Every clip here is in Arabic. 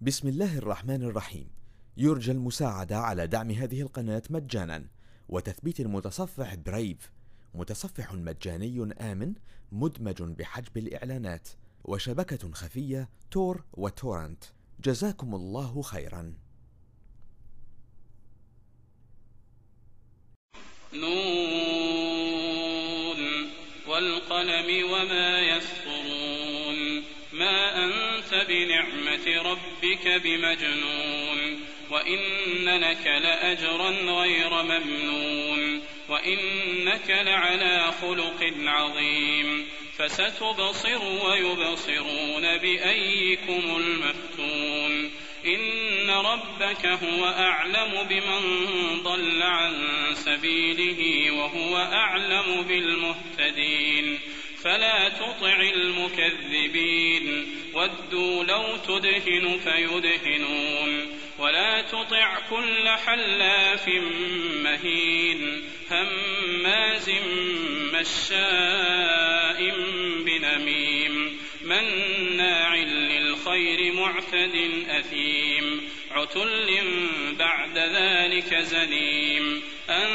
بسم الله الرحمن الرحيم. يرجى المساعدة على دعم هذه القناة مجانا. وتثبيت المتصفح Brave متصفح مجاني آمن مدمج بحجب الإعلانات. وشبكة خفية Tor و torrent. جزاكم الله خيرا. نون والقلم وما يسطرون. ما أنت بنعمة ربك بمجنون؟ وإن لك لأجرا غير ممنون. وإنك لعلى خلق عظيم. فستبصر ويبصرون بأيكم المفتون. إن ربك هو أعلم بمن ضل عن سبيله وهو أعلم بالمهتدين. فلا تطع المكذبين. ودوا لو تدهن فيدهنون. ولا تطع كل حلاف مهين. هماز مشاء بنميم. مناع للخير معتد أثيم. عتل بعد ذلك زنيم. أن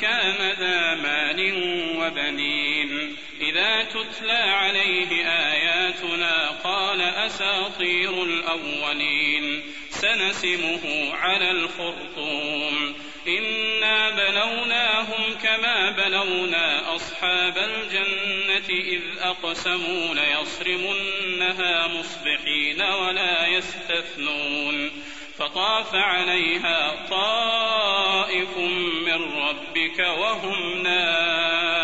كان ذا مال وبنين. إذا تتلى عليه آياتنا قال أساطير الأولين سنسمه على الخرطوم. إنا بلوناهم كما بلونا أصحاب الجنة إذ أقسموا ليصرمنها مصبحين ولا يستثنون. فطاف عليها طائف من ربك وهم نائمون.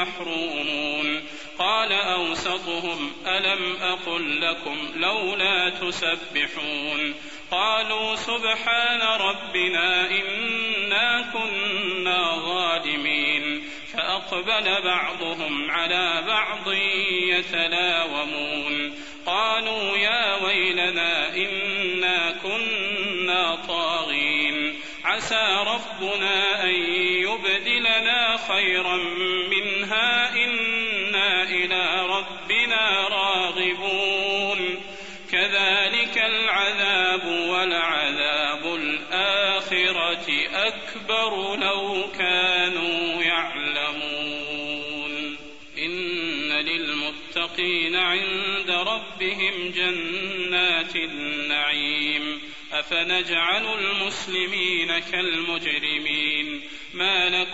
محرومون قال أوسطهم ألم أقل لكم لولا تسبحون؟ قالوا سبحان ربنا إنا كنا ظالمين. فأقبل بعضهم على بعض يتلاومون. قالوا يا ويلنا إنا كنا طاغين. عسى ربنا أن يبدلنا خيرا منها إنا إلى ربنا راغبون. كذلك العذاب ولعذاب الآخرة أكبر لو كانوا يعلمون. إن للمتقين عند ربهم جنات النعيم. أفنجعل المسلمين كالمجرمين.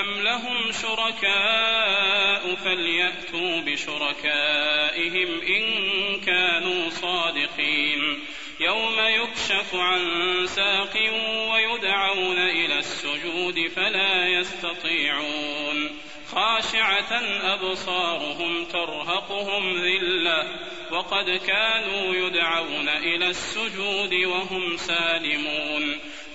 أم لهم شركاء فليأتوا بشركائهم إن كانوا صادقين يوم يكشف عن ساق ويدعون إلى السجود فلا يستطيعون خاشعة أبصارهم ترهقهم ذلة وقد كانوا يدعون إلى السجود وهم سالمون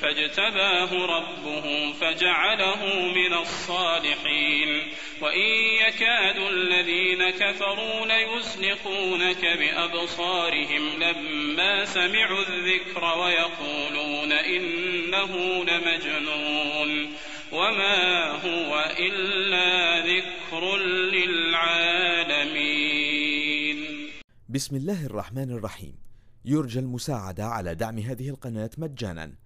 فاجتباه ربه فجعله من الصالحين. وإن يكاد الذين كفروا ليزلقونك بأبصارهم لما سمعوا الذكر ويقولون إنه لمجنون. وما هو إلا ذكر للعالمين. بسم الله الرحمن الرحيم. يرجى المساعدة على دعم هذه القناة مجانا.